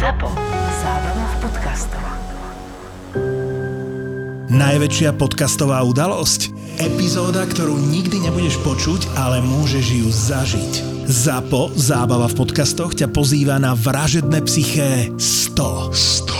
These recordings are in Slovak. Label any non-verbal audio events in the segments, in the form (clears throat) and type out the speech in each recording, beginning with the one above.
ZAPO. Zábrná v podcastov. Najväčšia podcastová udalosť? Epizóda, ktorú nikdy nebudeš počuť, ale môžeš ju zažiť. ZAPO, zábava v podcastoch, ťa pozýva na vražedné psyché 100. 100.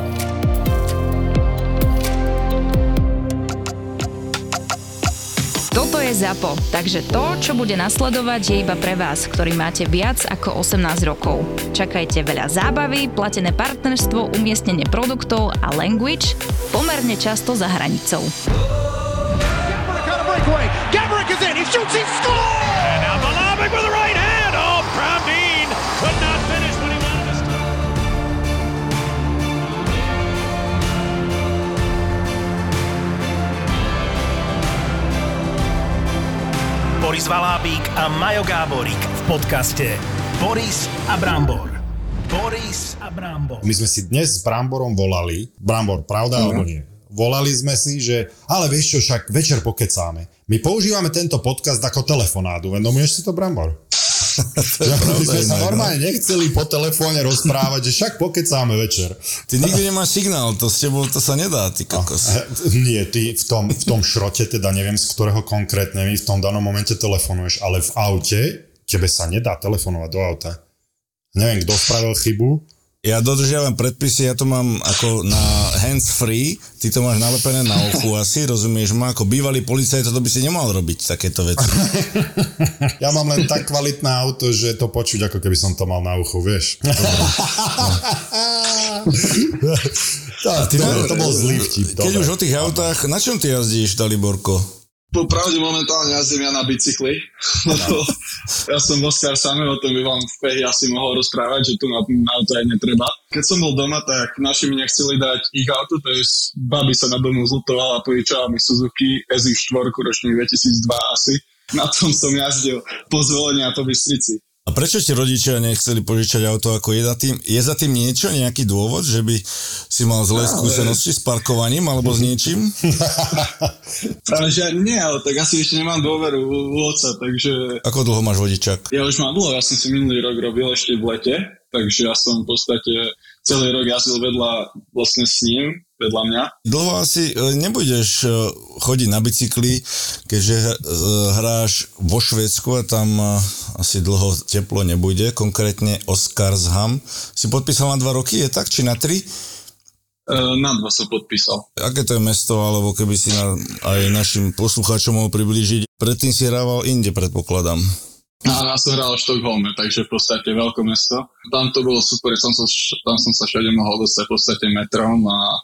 ZAPO, takže to, čo bude nasledovať, je iba pre vás, ktorý máte viac ako 18 rokov. Čakajte veľa zábavy, platené partnerstvo, umiestnenie produktov a language pomerne často za hranicou. Gabrick is in. He shoots. He. Boris Valábík a Majo Gáborík v podcaste Boris a Brambor. Boris a Brambor. My sme si dnes s Bramborom volali, Brambor, pravda mm. alebo nie? Volali sme si, že ale vieš čo, však večer pokecáme. My používame tento podcast ako telefonádu, vedomuješ si to, Brambor? My sme sa normálne nechceli po telefóne rozprávať, že však pokecáme večer. Ty nikdy nemáš signál, to s tebou to sa nedá, ty kokos. Eh, Nie, ty v tom, v tom šrote, teda neviem z ktorého konkrétne mi v tom danom momente telefonuješ, ale v aute tebe sa nedá telefonovať do auta. Neviem, kto spravil chybu, Ja dodržiavam predpisy, ja to mám ako na hands free, ty to máš nalepené na uchu asi, rozumieš ma, ako bývalý policajt, to by si nemal robiť takéto veci. Ja mám len tak kvalitné auto, že to počuť, ako keby som to mal na uchu, vieš. to, (laughs) to, to bol zlý vtip. Keď už o tých autách, na čom ty jazdíš, Daliborko? Popravde momentálne jazdím ja na bicykli, (laughs) lebo ja som Oskar Same, o tom by vám v Pehi asi mohol rozprávať, že tu na, na auto aj netreba. Keď som bol doma, tak naši mi nechceli dať ich auto, to je babi sa na domu zlutovala a požičala mi Suzuki SX4 ročný 2002 asi. Na tom som jazdil po zvolení a po Bystrici. A prečo ti rodičia nechceli požičať auto ako je za tým? Je za tým niečo, nejaký dôvod, že by si mal zlé skúsenosti s parkovaním alebo s niečím? (laughs) Práve že nie, ale tak asi ešte nemám dôveru u, u otca, takže Ako dlho máš vodičak? Ja už mám dlho, ja som si minulý rok robil ešte v lete, takže ja som v podstate celý rok jazdil vedľa, vlastne s ním, vedľa mňa. Dlho asi e, nebudeš e, chodiť na bicykli, keďže e, hráš vo Švédsku a tam asi dlho teplo nebude, konkrétne Oskarsham. Si podpísal na dva roky, je tak? Či na tri? Na dva som podpísal. Aké to je mesto, alebo keby si na, aj našim poslucháčom mohol priblížiť? Predtým si hrával inde, predpokladám. A som hral v Štokholme, takže v podstate veľké mesto. Tam to bolo super, som sa, tam som sa všade mohol dostať v podstate metrom a,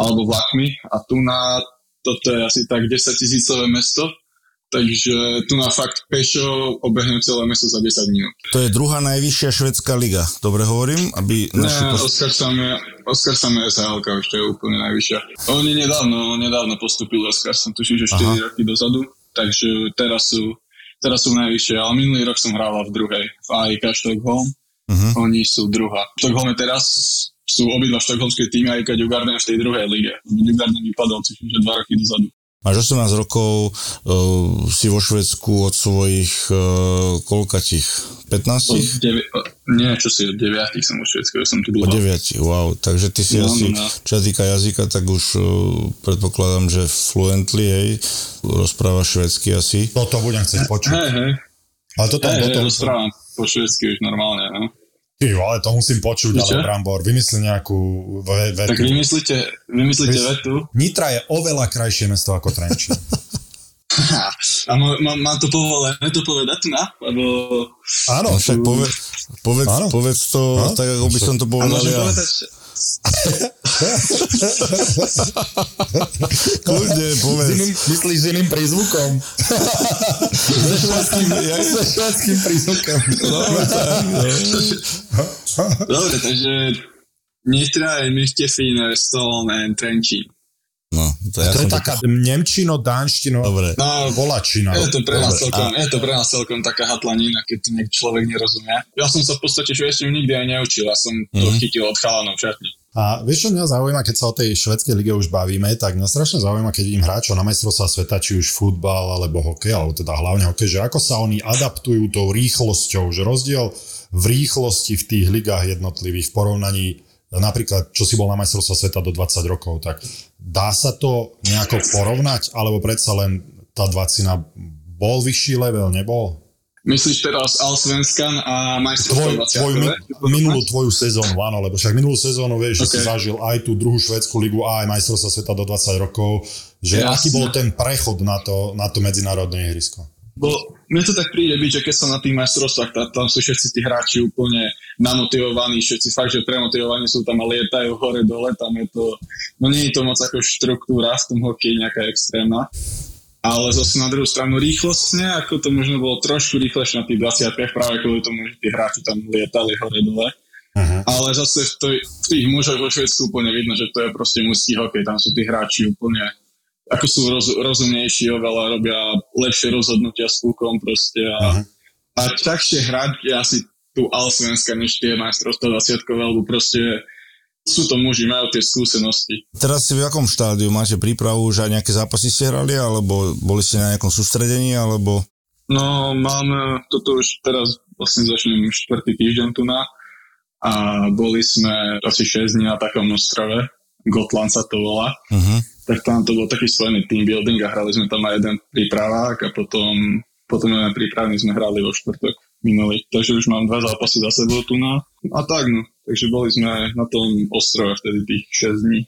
alebo vlakmi. A tu na, toto je asi tak 10 tisícové mesto, takže tu na fakt pešo obehnem celé mesto za 10 minút. To je druhá najvyššia švedská liga. Dobre hovorím? Aby Ne, naši pos- Oskar sa je, Oskar sa je SHL, to je úplne najvyššia. Oni nedávno, nedávno postupili Oskar, som tuším, že 4 roky dozadu, takže teraz sú, teraz sú najvyššie, ale minulý rok som hrával v druhej, v AIK Stockholm, Mhm. oni sú druhá. V Stockholme teraz sú obidva štokholmské týmy, AIK Djurgården v tej druhej lige. Djurgården vypadol, tuším, že 2 roky dozadu. Máš 18 rokov, uh, si vo Švedsku od svojich uh, koľkatých? 15? Od devi- o- nie, čo si, od 9 som vo Švedsku, ja som tu dlho. 9, wow. Takže ty si No, asi, no, no. čo sa týka jazyka, tak už uh, predpokladám, že fluently, hej, rozprávaš švedsky asi. Toto budem chcieť počuť. Hej, hej, Ale toto, hej, hej, toto, rozprávam po švedsky už normálne, no. Ty, ale to musím počuť, Čo? ale Brambor, vymysli nejakú ve- Tak vetu. vymyslíte, vymyslíte Vys- vetu Nitra je oveľa krajšie mesto ako Trenčín. (laughs) a má, má, mám to povolené to povedať tu na? Lebo... Áno, No však povedz, povedz, Áno. povedz to Áno. tak, ako by som to A povedal môžem ja. povedať, (laughs) Kľudne, s povedz. iným, myslíš s iným prízvukom? (laughs) So švedským, jak So švedským prízvukom. Dobre, (laughs) takže Nitra je finare stad än Trenčín. No, to, ja To je taká nemčino, dánštino, Dobre. No, volačina. Je to pre nás Dobre, celkom, a- je to pre nás celkom taká hatlanina, keď to niekto človek nerozumie. Ja som sa v podstate švedštinu nikdy aj neučil, ja som to Mhm. chytil od chalanov v šatni. A vieš, čo mňa zaujíma, keď sa o tej švedskej lige už bavíme, tak mňa strašne zaujíma, keď vidím hráčov na majstrovstvá sveta, či už futbal alebo hokej, alebo teda hlavne hokej, že ako sa oni adaptujú tou rýchlosťou, že rozdiel v rýchlosti v tých ligách jednotlivých v porovnaní napríklad, čo si bol na majstrovstvá sveta do 20 rokov, tak dá sa to nejako porovnať, alebo predsa len tá 20 bol vyšší level, nebol? Myslíš teraz Allsvenskan a majstrovstvo tvoj, 20. tvoju, mi, minulú tvoju sezónu, áno, lebo však minulú sezónu, vieš, že si Okay. zažil aj tú druhú švedskú ligu a aj majstrovstvá sveta do 20 rokov, že Jasné. aký bol ten prechod na to, na to medzinárodné ihrisko. Bo mne to tak príde byť, že keď som na tých majstrovstvách, tá, tam sú všetci tí hráči úplne namotivovaní, všetci fakt, že premotivovaní sú tam a lietajú hore dole, tam je to, no nie je to moc ako štruktúra v tom hokeji nejaká extrémna. Ale zase na druhú stranu rýchlostne, ako to možno bolo trošku rýchlejšie na tých 20 práve kvôli tomu, že tí hráči tam lietali hore dole. Uh-huh. Ale zase v, toj, v tých mužoch vo Švedsku úplne vidno, že to je proste mužský hokej, tam sú tí hráči úplne ako sú roz, rozumnejší, oveľa robia lepšie rozhodnutia s pukom proste a, Mhm. a ťažšie hrať je asi tu Allsvenska než tie majstrovstvá 20 alebo proste sú to muži, majú tie skúsenosti. Teraz si v akom štádiu? Máte prípravu, že aj nejaké zápasy ste hrali, alebo boli ste na nejakom sústredení, alebo... No máme, toto už teraz vlastne začnem štvrtý týždeň tu na a boli sme asi 6 dní na takom ostrove, Gotland sa to volá. Uh-huh. tak tam to bol taký spojený team building a hrali sme tam aj jeden prípravák a potom, potom jeden prípravný sme hrali vo štvrtok minulý. Takže už mám dva zápasy za sebou tu na. A tak no. Takže boli sme na tom ostrove vtedy tých 6 dní.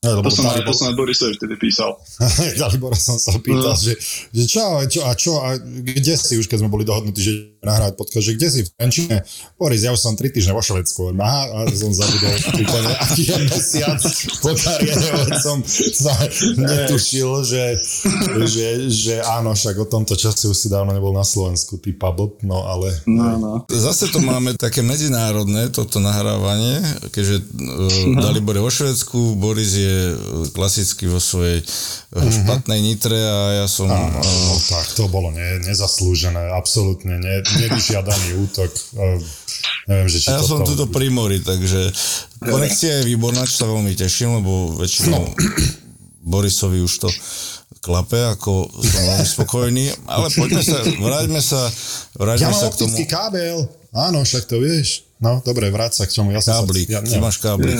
Ja, To lebo som, Dalibor, to aj Borisovi vtedy písal. (laughs) Dalibora som sa pýtal, No. že, že čo, čo, a čo, a kde si už, keď sme boli dohodnutí, že nahrávať podcast, že kde si v Trenčine? Boris, ja už som tri týždne vo Švedsku. Aha, a som zabudol úplne, aký je mesiac po kariére, (laughs) veď som sa netušil, že, že, že áno, však o tomto čase už si dávno nebol na Slovensku, ty Pablo, no ale... No, no. Zase to máme také medzinárodné, toto nahrávanie, keďže uh, Dalibor je vo Švedsku, Boris je uh, klasicky vo svojej uh, špatnej nitre a ja som... Áno, Uh, no, tak to bolo ne, nezaslúžené, absolútne ne, nevyžiadaný útok. Neviem, že či ja som toto... tuto pri mori, takže konekcia je výborná, čo sa veľmi teším, lebo väčšinou No. Borisovi už to klape, ako som veľmi spokojný, ale poďme sa, vráťme sa, vráťme Ja sa k tomu. kábel. Áno, však to vieš. No, dobre, vráť sa k čomu. Ja som Káblik, sa, ja, ty máš káblik.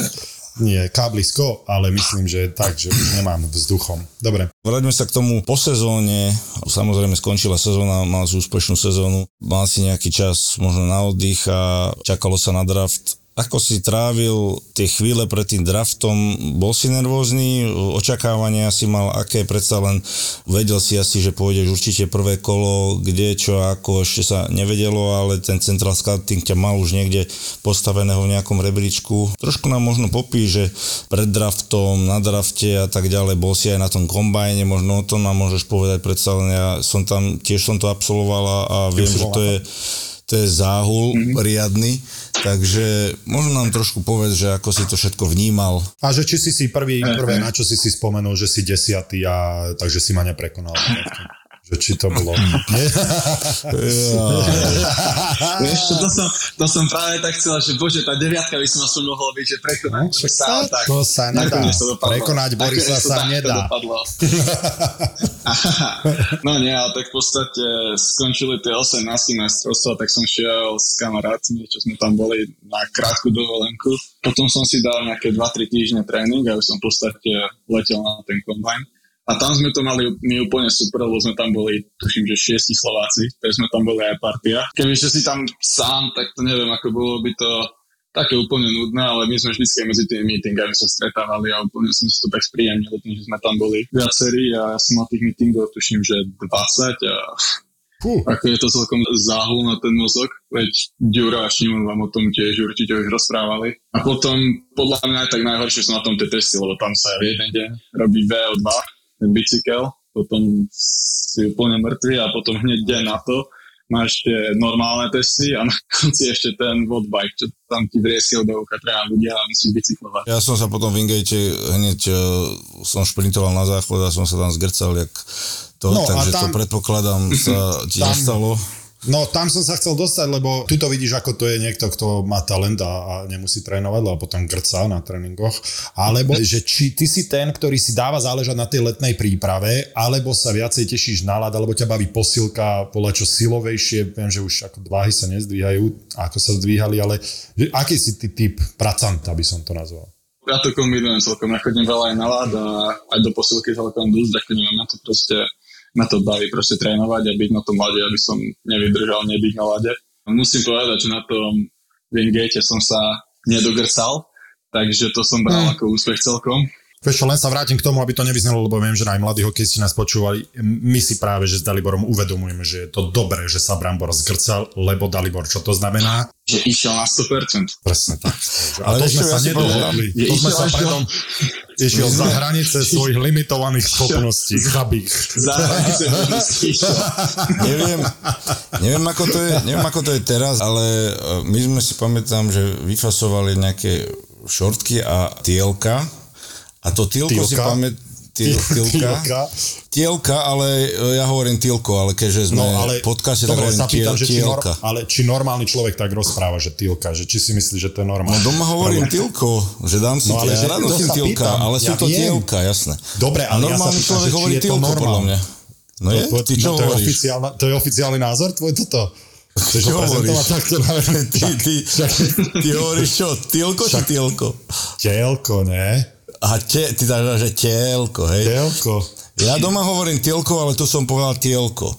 Nie, káblisko, ale myslím, že tak, že už nemám vzduchom. Dobre. Vráťme sa k tomu po sezóne. Samozrejme skončila sezóna, mal si úspešnú sezónu, mal si nejaký čas možno na oddych a čakalo sa na draft. Ako si trávil tie chvíle pred tým draftom? Bol si nervózny? Očakávania si mal aké? Predsa len vedel si asi, že pôjdeš určite prvé kolo, kde, čo, ako, ešte sa nevedelo, ale ten central scouting ťa mal už niekde postaveného v nejakom rebríčku. Trošku nám možno popí, že pred draftom, na drafte a tak ďalej, bol si aj na tom kombajne, možno o tom nám môžeš povedať, predsa len ja som tam, tiež som to absolvoval a, viem, že to je, to je záhul riadny, takže možno nám trošku povedz, že ako si to všetko vnímal. A že či si si prvý, prvé, na čo si si spomenul, že si desiatý a takže si ma neprekonal. (laughs) Že či to bolo... (laughs) Vieš, to, som, to som práve tak chcel, že bože, tá deviatka by som aspoň mohol byť, že prekonať. No, sa, tak, to sa nedá. to. Prekonať Borisa sa nedá. (laughs) no nie, ale tak v podstate skončili tie 18 majstrovstvá, tak som šiel s kamarátmi, čo sme tam boli na krátku dovolenku. Potom som si dal nejaké 2-3 týždne tréning a už som v podstate letel na ten kombajn. A tam sme to mali my úplne super, lebo sme tam boli, tuším, že šiesti Slováci, takže sme tam boli aj partia. Keby si tam sám, tak to neviem, ako bolo by to také úplne nudné, ale my sme vždy medzi tými meetingami sa stretávali a úplne sme si to tak spríjemnili, tým, že sme tam boli viacerí a ja som na tých meetingov tuším, že 20 a Fú. ako je to celkom záhul na ten mozog, veď Ďuro a Šimon vám o tom tiež určite už rozprávali. A potom, podľa mňa tak najhoršie sú na tom tie testy, lebo tam sa jeden deň robí VO2, ten bicykel, potom si úplne mŕtvy a potom hneď deň na to máš tie normálne testy a na konci ešte ten bike, čo tam ti vrieske do ucha treba ľudia a musíš bicyklovať. Ja som sa potom v Ingate hneď uh, som šprintoval na záchod a som sa tam zgrcal, jak to, No, takže tam- to predpokladám sa ti Tam- nastalo. No tam som sa chcel dostať, lebo tu to vidíš, ako to je niekto, kto má talent a, a nemusí trénovať, lebo potom grca na tréningoch. Alebo, že či ty si ten, ktorý si dáva záležať na tej letnej príprave, alebo sa viacej tešíš na alebo ťa baví posilka, podľa čo silovejšie, viem, že už ako váhy sa nezdvíhajú, ako sa zdvíhali, ale že, aký si ty typ pracanta, by som to nazval? Ja to kombinujem celkom, ja chodím veľa aj na ľad a aj do posilky celkom dosť, ako nemám na to proste, na to baví proste trénovať a byť na tom lade, aby som nevydržal nebyť na lade. Musím povedať, že na tom Wingate som sa nedogrcal, takže to som bral ako úspech celkom. Vieš čo, len sa vrátim k tomu, aby to nevyznelo, lebo viem, že aj mladí hokejisti nás počúvali. My si práve, že s Daliborom uvedomujeme, že je to dobré, že sa Brambor zgrcal, lebo Dalibor, čo to znamená? Že išiel na 100%. Presne tak. A Ale to sme ja sa si nedohodli. To sme sa predom... Išiel za hranice svojich limitovaných schopností. Chabých. Za hranice neviem, neviem, ako to je, neviem, ako to je teraz, ale e, my sme si pamätám, že vyfasovali nejaké šortky a tielka a to tielko si pamätám, tiel, tielka, Tielka. tielka, ale e, ja hovorím tielko, ale keďže sme No ale, podcaste, tak hovorím tiel, že či, nor, tielka. ale či normálny človek tak rozpráva, že tielka, že či si myslí, že to je No normálne. doma hovorím Dobre. tielko, že dám si No, no, ale ja rád nosím tielka, pýtam, ale sú ja to viem. tielka, jasné. Dobre, ale A ja sa normálny pýtam, človek hovorí tielko, podľa mňa. No je? To, Ty čo to, je to je oficiálny názor tvoj toto? Chceš Čo hovoríš? takto na Ty, ty, ty hovoríš čo, tielko či tielko? Tielko, ne? A te, ty dáš, že tielko, hej? Tielko. Ja doma hovorím tielko, ale tu som povedal tielko.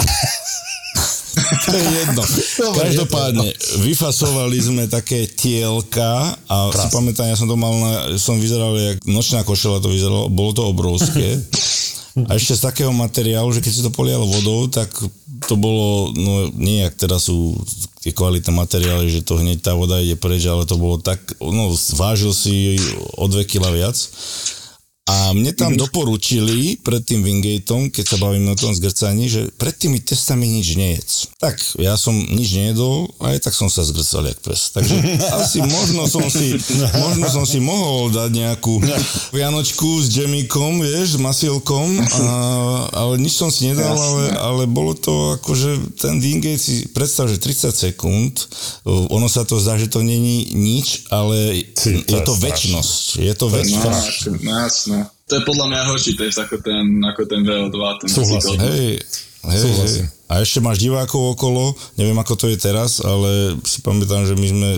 (laughs) to je jedno. Každopádne, vyfasovali sme také tielka a si pamätám, ja som to mal, na, som vyzeral jak nočná košela to vyzeralo, bolo to obrovské. (laughs) A ešte z takého materiálu, že keď si to polialo vodou, tak to bolo, no nie jak teraz sú tie kvalitné materiály, že to hneď tá voda ide preč, ale to bolo tak, no vážil si o 2 kg viac. A mne tam doporučili pred tým Wingateom, keď sa bavíme o tom zgrcaní, že pred tými testami nič nejedz. Tak, ja som nič nejedol, aj tak som sa zgrcal jak pes. Takže (laughs) asi možno som si, možno som si mohol dať nejakú (laughs) vianočku s džemíkom, vieš, s masilkom, a, ale nič som si nedal, ale, ale bolo to akože ten Wingate si predstav, že 30 sekúnd, ono sa to zdá, že to není nič, ale je to väčnosť. Je to No, väčnosť. To je podľa mňa horší test ako ten, ako ten VO2. Ten Súhlasím. Hej, hej, Súhlasím. hej. A ešte máš divákov okolo, neviem ako to je teraz, ale si pamätám, že my sme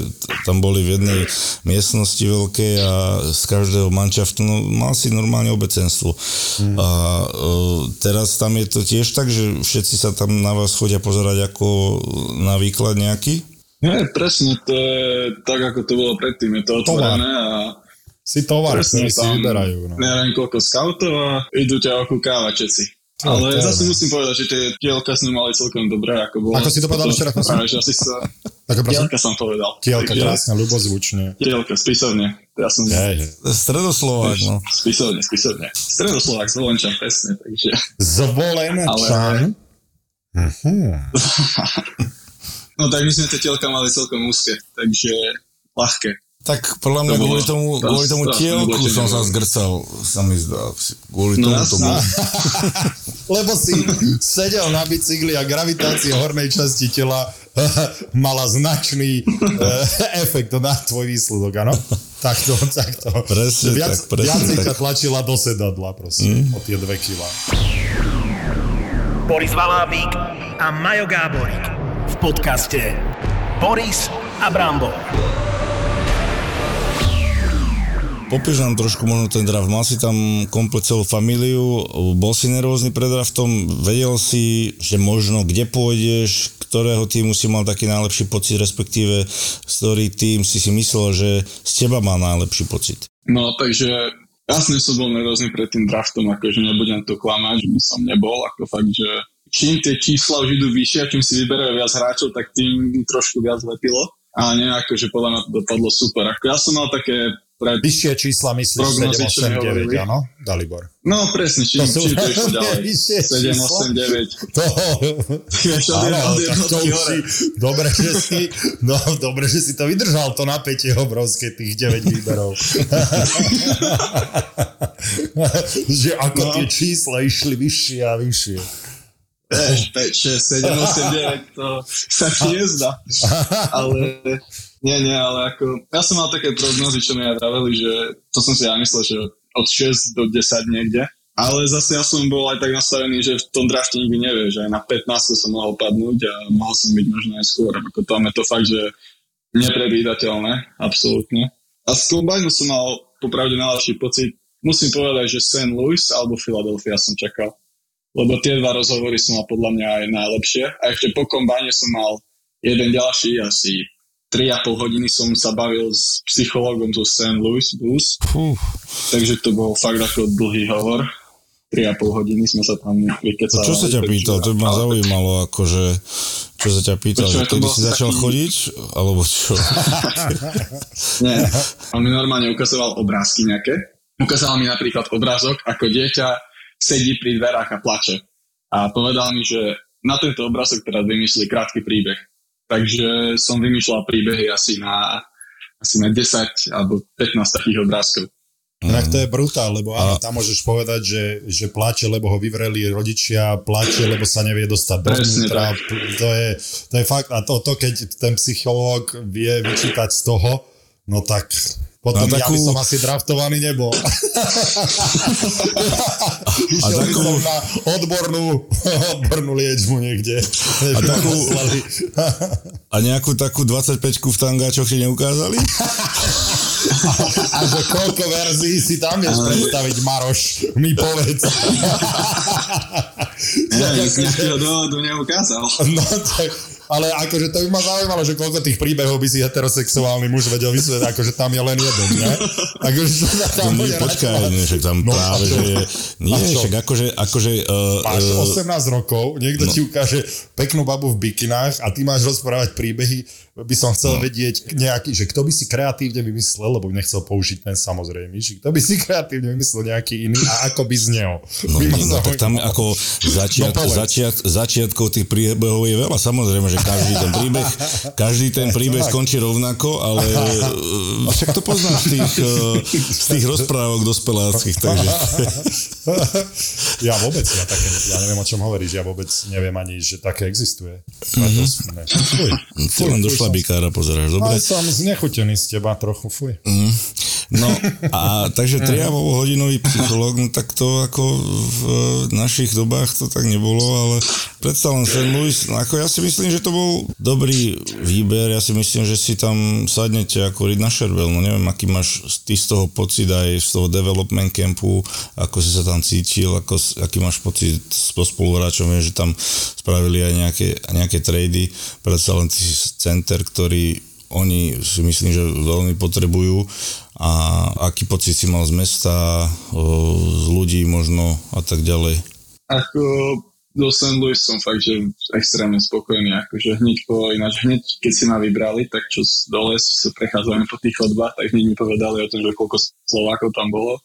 tam boli v jednej miestnosti veľkej a z každého manšaftu no, mal si normálne obecenstvo. Hmm. A uh, teraz tam je to tiež tak, že všetci sa tam na vás chodia pozerať ako na výklad nejaký? Nie, presne, to je tak, ako to bolo predtým. Je to otvorené a Si tovar, presne ktorý si vyberajú. No. neviem koľko scoutov a idú ťa okúkávať všetci. No, Ale je- zase musím povedať, že tie tielka sme mali celkom dobré, ako bolo. Ako si to povedal ešte raz, prosím? Práve, že asi sa... (laughs) Ako prosím? Tielka som povedal. Tielka, krásne, ľubozvučne. Tielka, spisovne. Ja som Hej. Stredoslovák, no. Spisovne, spisovne. Stredoslovák, Zvolenčan, presne, takže... Zvolenčan. (laughs) No tak my sme tie tielka mali celkom úzke, takže ľahké. Tak podľa mňa To bolo- kvôli tomu, to- kvôli tomu to- to tielku som sa zgrcal, sa mi zdá. Kvôli No tomu to bolo. (laughs) Lebo si sedel na bicykli a gravitácia hornej časti tela (laughs) mala značný (laughs) eh, efekt na tvoj výsledok, áno? Takto, takto. Presne viac, tak, presne viac si tak. ťa tlačila do sedadla, prosím, mm. o tie dve kila. Boris Valábík a Majo Gáborík v podcaste Boris a Brambor. Popíš nám trošku možno ten draft. Mal si tam komplet celú familiu, bol si nervózny pred draftom, vedel si, že možno kde pôjdeš, ktorého týmu si mal taký najlepší pocit, respektíve z ktorý tým si si myslel, že z teba má najlepší pocit. No takže jasne som bol nervózny pred tým draftom, akože nebudem to klamať, že by som nebol, ako fakt, že čím tie čísla už idú vyššie, čím si vyberajú viac hráčov, tak tým trošku viac lepilo. A nejako, že podľa mňa to dopadlo super. Ako ja som mal také pred... Vyššie čísla myslíš Prognozy, čo mi 7, 8, 9, hovorili. áno? Dalibor. No presne, čím, To sú (laughs) čím to (laughs) išlo ďalej. vyššie 7, čísla. 8, 9. To, áno, tak to už si, dobre, že si, no, dobre, že si to vydržal, to napätie obrovské, tých 9 výberov. (laughs) že ako No. tie čísla išli vyššie a vyššie. Vieš, 5, 6, 7, 8, 9, to sa nezdá. Ale nie, nie, ale ako, ja som mal také prognozy, čo mi aj vraveli, že to som si ja myslel, že od 6 do 10 niekde. Ale zase ja som bol aj tak nastavený, že v tom drafte nikdy nevieš, že aj na 15 som mohol padnúť a mohol som byť možno aj skôr. Ako tam je to fakt, že nepredvídateľné, absolútne. A z kombajnu som mal popravde najlepší pocit. Musím povedať, že St. Louis alebo Philadelphia som čakal lebo tie dva rozhovory som mal podľa mňa aj najlepšie. A ešte po kombáne som mal jeden ďalší, asi 3,5 hodiny som sa bavil s psychológom zo St. Louis Blues, takže to bol fakt ako dlhý hovor. 3,5 hodiny sme sa tam vykecali. čo sa ťa pýtal? To by ma zaujímalo, akože, čo sa ťa pýtal, že kedy si začal taký- chodiť, alebo čo? (laughs) Nie, on mi normálne ukazoval obrázky nejaké. Ukázal mi napríklad obrázok, ako dieťa sedí pri dverách a plače. A povedal mi, že na tento obrázok teraz vymyslí krátky príbeh. Takže som vymýšľal príbehy asi na, asi na 10 alebo 15 takých obrázkov. Tak to je brutál, lebo áno, tam môžeš povedať, že, že plače, lebo ho vyvreli rodičia, plače, lebo sa nevie dostať Presne dovnútra. To je, to je fakt, a to, to keď ten psychológ vie vyčítať z toho, no tak potom A ja by takú- som asi draftovaný nebol. (laughs) Išiel by takú- som na odbornú, (laughs) odbornú liečbu niekde. A takú-. A nejakú takú 25 v tangáčoch ti neukázali? (laughs) A že koľko verzií si tam vieš predstaviť, Maroš? Mi povedz. Ja, z nejakého dôvodu neukázal. No tak, ale akože to by ma zaujímalo, že koľko tých príbehov by si heterosexuálny muž vedel vysvetliť, akože tam je len jeden, ne? Akože sa tam nie, počkaj, nie, však tam No, práve, že nie, však akože, akože uh, Máš uh, 18 rokov, niekto no. ti ukáže peknú babu v bikinách a ty máš rozprávať príbehy, by som chcel No. vedieť nejaký, že kto by si kreatívne vymyslel, lebo by nechcel použiť ten samozrejmý, že kto by si kreatívne vymyslel nejaký iný a ako by znel. No, By nie, no tak tam ako začiat, No, začiat, začiatkov tých príbehov je veľa. Samozrejme, že každý ten príbeh, každý ten príbeh skončí rovnako, ale (laughs) uh, však to poznáš z tých, uh, z tých rozprávok dospeláckých, takže (laughs) ja vôbec, ja, také, ja neviem, o čom hovoríš, ja vôbec neviem ani, že také existuje. Mm-hmm. Fuj, ty len do fuj, šlabíkára pozeráš, dobre? Ale som znechutený z teba trochu, fuj. No a takže 3,5 hodinový psychológ, no tak to ako v našich dobách to tak nebolo, ale predsa len St. Louis, no ako ja si myslím, že to bol dobrý výber, ja si myslím, že si tam sadnete ako Reed na no neviem, aký máš ty z toho pocit aj z toho development campu, ako si sa tam cítil, ako, s- aký máš pocit so spoluhráčom, viem, že tam spravili aj nejaké, nejaké trady, predsa len si center, ktorý oni si myslím, že veľmi potrebujú. A aký pocit si mal z mesta, z ľudí možno a tak ďalej. Ako do St. Louis som fakt, že extrémne spokojný, akože hneď po, ináč hneď keď si ma vybrali, tak čo z dole sa prechádzame po tých chodbách, tak hneď mi povedali o tom, že koľko Slovákov tam bolo.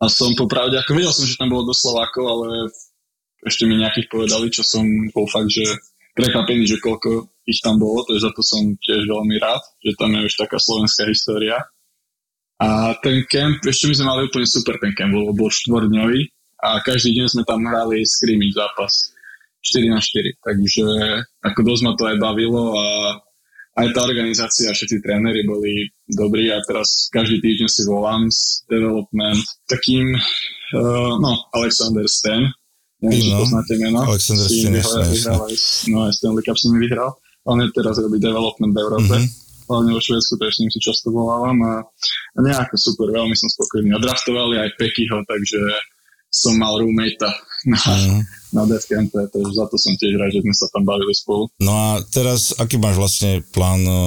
A som popravde, ako vedel som, že tam bolo dosť Slovákov, ale ešte mi nejakých povedali, čo som bol fakt, že prekvapený, že koľko ich tam bolo, takže za to som tiež veľmi rád, že tam je už taká slovenská história. A ten kemp, ešte my sme mali úplne super ten kemp, bol, bol štvordňový a každý deň sme tam hrali scrimmage zápas 4 na 4, takže ako dosť ma to aj bavilo a aj tá organizácia, všetci tréneri boli dobrí a teraz každý týždeň si volám s development takým, uh, no, Alexander Stan, neviem, či No, poznáte meno. Alexander Stan, jasné, no aj Stanley Cup si mi vyhral. On je teraz robí development v Európe. Mhm. Hlavne vo Švedsku, takže s ním si často volávam a, a nejako super, veľmi som spokojný. A draftovali aj Pekyho, takže som mal roommate na, Mhm. na Death Campe, takže za to som tiež rád, že sme sa tam bavili spolu. No a teraz, aký máš vlastne plán? o,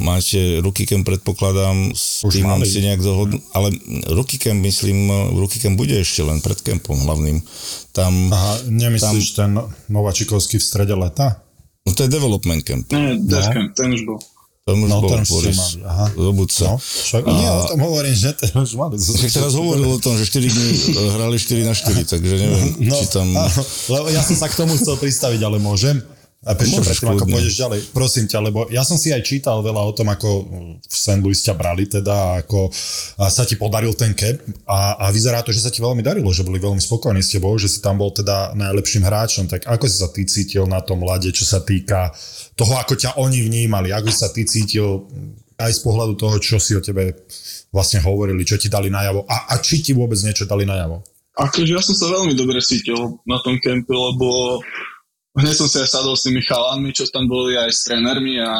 Máte Rookie Camp, predpokladám, s Už týmom si nejak dohodnú, ale Rookie Camp, myslím, o, Rookie Camp bude ešte len pred kempom hlavným. Tam, Aha, nemyslíš ten Novačikovský v strede leta? no to je development camp. Nie, Death No. Camp, ten už bol. Tam už No, bol Boris aha. Zobudca. No, však, nie, o tom hovorím, že to už mali. (laughs) Však teraz hovoril o tom, že 4 dní eh, hrali 4 na 4, takže neviem, No, či tam... áno, lebo ja som sa k tomu chcel pristaviť, ale môžem. A ešte predtým, ako pôjdeš ďalej, prosím ťa, lebo ja som si aj čítal veľa o tom, ako v St. Louis ťa brali teda, ako a sa ti podaril ten cap a, a vyzerá to, že sa ti veľmi darilo, že boli veľmi spokojní s tebou, že si tam bol teda najlepším hráčom, tak ako si sa ty cítil na tom lade, čo sa týka toho, ako ťa oni vnímali, ako si sa ty cítil aj z pohľadu toho, čo si o tebe vlastne hovorili, čo ti dali najavo a, a či ti vôbec niečo dali najavo. Akože ja som sa veľmi dobre cítil na tom kempe, lebo hneď som sa aj sadol s tými chalanmi, čo tam boli aj s trénermi a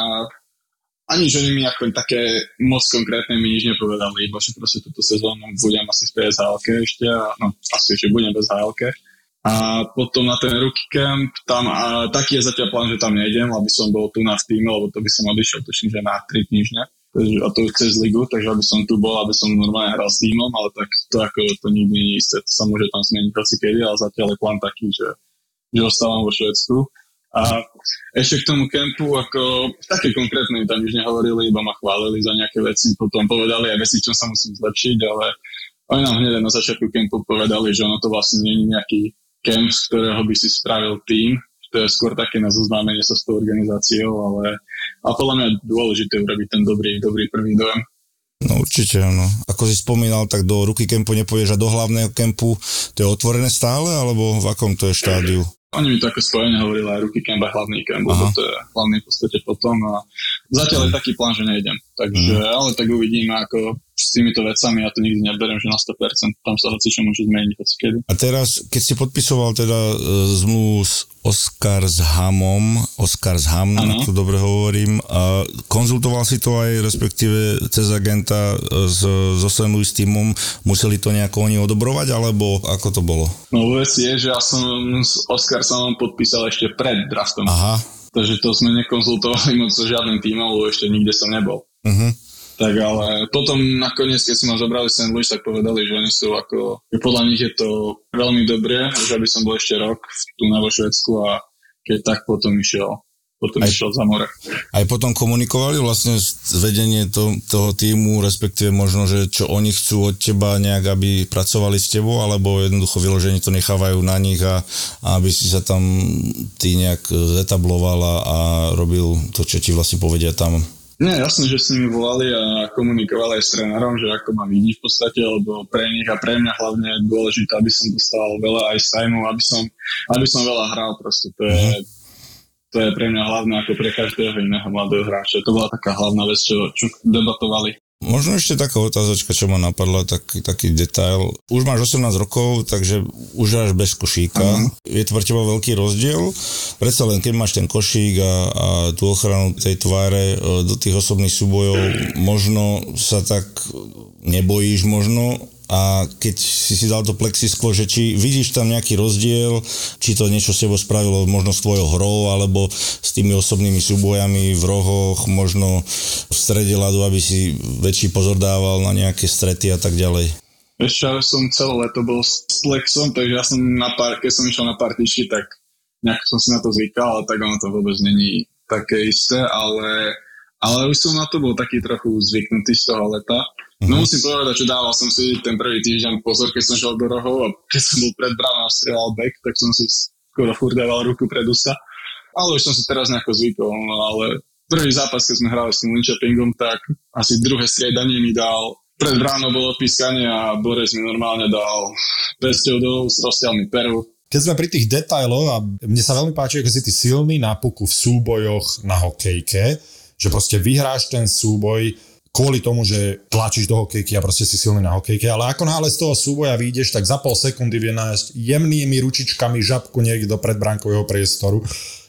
ani že oni mi ako také moc konkrétne mi nič nepovedali, iba že proste túto sezónu budem asi bez HLK ešte, a, no asi, že budem bez HLK. A potom na ten rookie camp, tam a taký je zatiaľ plán, že tam nejdem, aby som bol tu na v týme, lebo to by som odišiel, tuším, že na 3 týždne. A to cez ligu, takže aby som tu bol, aby som normálne hral s týmom, ale tak to ako to nikdy nie isté, to sa môže tam zmeniť hoci kedy, ale zatiaľ je plán taký, že, že ostávam vo Švedsku. A ešte k tomu kempu, ako také konkrétne tam nič nehovorili, iba ma chválili za nejaké veci, potom povedali aj veci, čo sa musím zlepšiť, ale oni nám hneď na začiatku kempu povedali, že ono to vlastne nie je nejaký kemp, z ktorého by si spravil tým, to je skôr také na zoznámenie sa s tou organizáciou, ale a podľa mňa je dôležité urobiť ten dobrý, dobrý prvý dojem. No určite, áno. Ako si spomínal, tak do ruky kempu nepoješ a do hlavného kempu to je otvorené stále, alebo v akom to je štádiu? Oni mi to ako spojene hovorili aj ruky camp a hlavný Aha. to je hlavný v podstate potom a zatiaľ je taký plán, že nejdem. Takže, ale tak uvidíme, ako s týmito vecami, ja to nikdy neberiem, že na 100%, tam sa hoci čo môže zmeniť, hoci kedy. A teraz, keď si podpisoval teda e, zmluvu s Oscar s Hamom, Oscar s Ham, ak to dobre hovorím, a konzultoval si to aj respektíve cez agenta e, s, so St. Louis týmom, museli to nejako oni odobrovať, alebo ako to bolo? No vec je, že ja som s Oscarsonom podpísal ešte pred draftom, Aha, takže to sme nekonzultovali moc so žiadnym tímom, lebo ešte nikde som nebol. uh-huh. Tak ale potom nakoniec, keď si ma zobrali St. Louis, tak povedali, že oni sú ako, že podľa nich je to veľmi dobré, že aby som bol ešte rok tu na vo Švedsku a keď tak potom išiel, potom Aj- išiel za more. Aj potom komunikovali vlastne z- vedenie to, toho týmu, respektíve možno, že čo oni chcú od teba nejak, aby pracovali s tebou, alebo jednoducho vyložení to nechávajú na nich a, a aby si sa tam ty nejak zetabloval a, a robil to, čo ti vlastne povedia tam. Nie, jasné, že s nimi volali a komunikovali aj s trénerom, že ako ma vidí v podstate, lebo pre nich a pre mňa hlavne je dôležité, aby som dostal veľa aj time aby som, aby som veľa hral proste. To je, to je pre mňa hlavné ako pre každého iného mladého hráča. To bola taká hlavná vec, čo, čo debatovali. Možno ešte taká otázočka, čo ma napadla, taký, taký detail. Už máš 18 rokov, takže už hráš bez košíka. Mhm. Je to pre teba veľký rozdiel. Predsa len, keď máš ten košík a, a tú ochranu tej tváre e, do tých osobných súbojov, možno sa tak nebojíš možno a keď si si dal to plexisklo, že či vidíš tam nejaký rozdiel, či to niečo s tebou spravilo možno s tvojou hrou, alebo s tými osobnými súbojami v rohoch, možno v strede ľadu, aby si väčší pozor dával na nejaké strety a tak ďalej. Ešte ja som celé leto bol s Plexom, takže ja som na pár, keď som išiel na partičky, tak nejak som si na to zvykal, ale tak ono to vôbec není také isté, ale, ale už som na to bol taký trochu zvyknutý z toho leta. No musím povedať, že dával som si ten prvý týždeň pozor, keď som šiel do rohov a keď som bol pred bránou a strieľal back, tak som si skoro furt dával ruku pred ústa. Ale už som si teraz nejako zvykol, no ale prvý zápas, keď sme hrali s tým Linköpingom, tak asi druhé striedanie mi dal pred bránou bolo odpískanie a Borec mi normálne dal pesťou do úst, roztiaľ mi peru. Keď sme pri tých detailoch a mne sa veľmi páči, ako si ty silný na puku v súbojoch na hokejke, že proste vyhráš ten súboj kvôli tomu, že tlačíš do hokejky a proste si silný na hokejke, ale ako náhle z toho súboja vyjdeš, tak za pol sekundy vie nájsť jemnými ručičkami žabku niekde do predbránkového priestoru.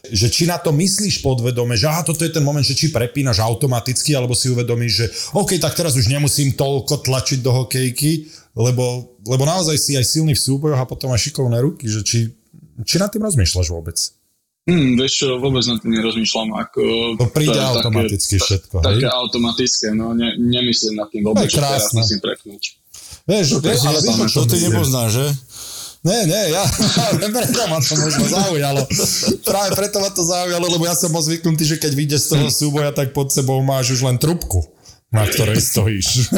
Že či na to myslíš podvedome, že aha, toto je ten moment, že či prepínaš automaticky, alebo si uvedomíš, že OK, tak teraz už nemusím toľko tlačiť do hokejky, lebo, lebo naozaj si aj silný v súbojoch a potom aj šikovné ruky, že či, či nad tým rozmýšľaš vôbec? Hm, vieš čo, vôbec nad tým nerozmýšľam. Ako, To príde je automaticky také, všetko, hej? Také automatické, no ne, nemyslím nad tým To vôbec, je že teraz musím preknúť. Vieš, vieš, ale vieš, To ty nepoznáš, že? Nie, nie, ja, (laughs) preto ma to možno zaujalo. Práve preto ma to zaujalo, lebo ja som bol zvyknutý, že keď vyjde z toho súboja, tak pod sebou máš už len trubku na ktorej stojíš. (laughs)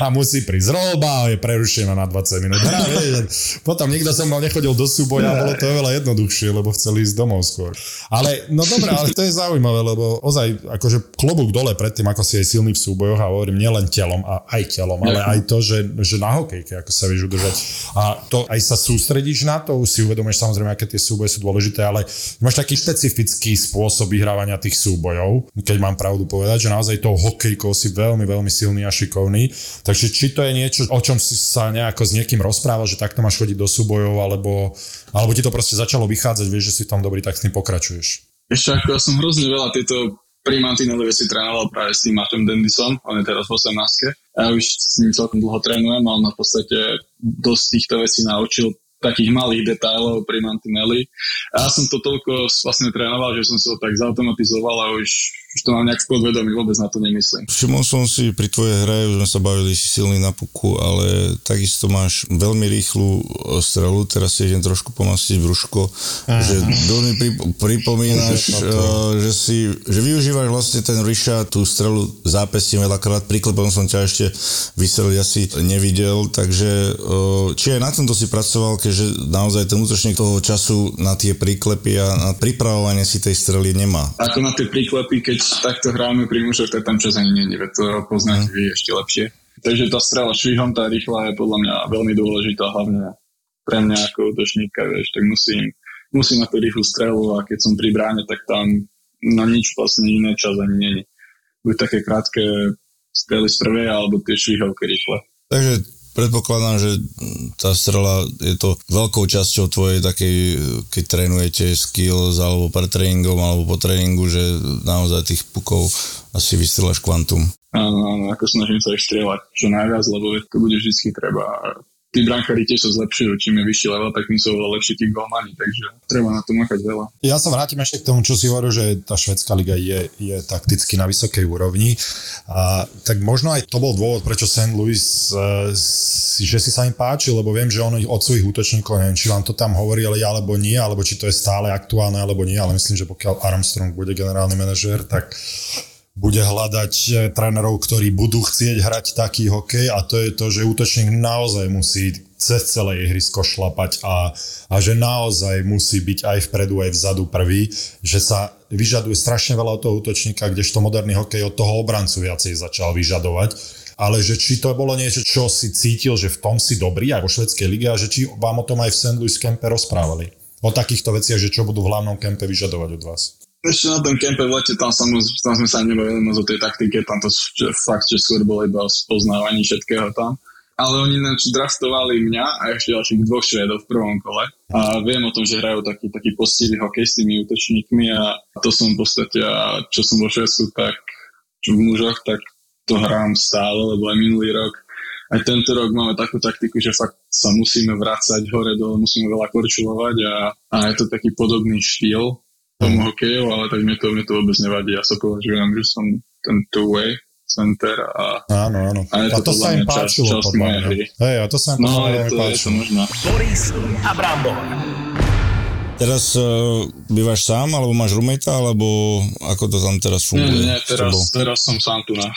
a musí prísť roba, je prerušená na 20 minút. Vieš, potom nikto som mal nechodil do súboja, bolo to oveľa jednoduchšie, lebo chceli ísť domov skôr. Ale, no dobré, ale to je zaujímavé, lebo ozaj, akože klobúk dole pred tým, ako si aj silný v súbojoch a hovorím nielen telom, a aj telom, ale aj to, že, že na hokejke, ako sa vieš udržať. A to aj sa sústredíš na to, už si uvedomíš samozrejme, aké tie súboje sú dôležité, ale máš taký špecifický spôsob vyhrávania tých súbojov, keď mám pravdu povedať, že naozaj tou hokejkou si veľmi, veľmi silný a šikovný. Takže či to je niečo, o čom si sa nejako s niekým rozprával, že takto máš chodiť do súbojov, alebo, alebo ti to proste začalo vychádzať, vieš, že si tam dobrý, tak s tým pokračuješ. Ešte ako ja som hrozne veľa tieto primantinové si trénoval práve s tým Maťom Dendisom, on je teraz v 18. A ja už s ním celkom dlho trénujem a v podstate dosť týchto vecí naučil takých malých detailov pri mantinelli. A ja som to toľko vlastne trénoval, že som sa to tak zautomatizoval a už, už to mám nejak v podvedomí, vôbec na to nemyslím. Všimol som si pri tvojej hre, už sme sa bavili, si silný na puku, ale takisto máš veľmi rýchlu strelu, teraz si idem trošku pomastiť brúško, uh-huh. že veľmi pri, pripomínaš, uh, že, si, že využívaš vlastne ten Risha, tú strelu zápestím veľakrát, príklepom som ťa ešte vystreliť asi nevidel, takže uh, či aj na tomto si pracoval, keďže naozaj ten útočník toho času na tie príklepy a na pripravovanie si tej strely nemá. Ako na tie príklepy, keď takto hráme pri mužoch, tak tam čas ani není, to poznáte mm. vy ešte lepšie. Takže tá strela švihom, tá rýchla je podľa mňa veľmi dôležitá, hlavne pre mňa ako útočníka, vieš, tak musím, musím na tú rýchlu strelu a keď som pri bráne, tak tam na nič vlastne iné čas ani není. Buď také krátke strely z prvej, alebo tie švihovky rýchle. Takže predpokladám, že tá strela je to veľkou časťou tvojej takej, keď trénujete skills alebo pre tréningom alebo po tréningu, že naozaj tých pukov asi vystrelaš kvantum. Áno, áno, ako snažím sa ich strieľať čo najviac, lebo to bude vždy treba tí brankári tiež sa zlepšujú, čím je vyšší level, tak tým sú oveľa lepšie tí golmani, takže treba na to makať veľa. Ja sa vrátim ešte k tomu, čo si hovoril, že tá švedská liga je, je takticky na vysokej úrovni. A, tak možno aj to bol dôvod, prečo St. Louis, uh, že si sa im páči, lebo viem, že on od svojich útočníkov, neviem, či vám to tam hovorili alebo nie, alebo či to je stále aktuálne alebo nie, ale myslím, že pokiaľ Armstrong bude generálny manažér, tak bude hľadať e, trénerov, ktorí budú chcieť hrať taký hokej a to je to, že útočník naozaj musí cez celé ihrisko šlapať a, a že naozaj musí byť aj vpredu, aj vzadu prvý, že sa vyžaduje strašne veľa od toho útočníka, kdežto moderný hokej od toho obrancu viacej začal vyžadovať. Ale že či to bolo niečo, čo si cítil, že v tom si dobrý aj vo švedskej lige a že či vám o tom aj v St. Louis Kempe rozprávali. O takýchto veciach, že čo budú v hlavnom kempe vyžadovať od vás. Ešte na tom kempe v lete, tam, sa, tam sme sa nebavili moc o tej taktike, tam to fakt, že skôr bolo iba o spoznávaní všetkého tam. Ale oni draftovali mňa a ešte ďalších dvoch švédov v prvom kole. A viem o tom, že hrajú taký, taký postivý hokej s tými útočníkmi a to som v podstate, a čo som vo Švedsku, tak v mužoch, tak to hrám stále, lebo aj minulý rok aj tento rok máme takú taktiku, že fakt sa musíme vrácať hore dole, musíme veľa korčulovať a, a je to taký podobný štýl, tomu hokeju, ale tak mne to, mne to vôbec nevadí. Ja sa považujem, že som ten two-way center a, áno, áno. a je to, a to sa im páčilo čas, čas mojej hry. Hej, a to sa im no, je to, je to možno. Boris a Brambor. Teraz uh, bývaš sám, alebo máš roommate, alebo ako to tam teraz funguje? Nie, nie, teraz, teraz som sám tu na.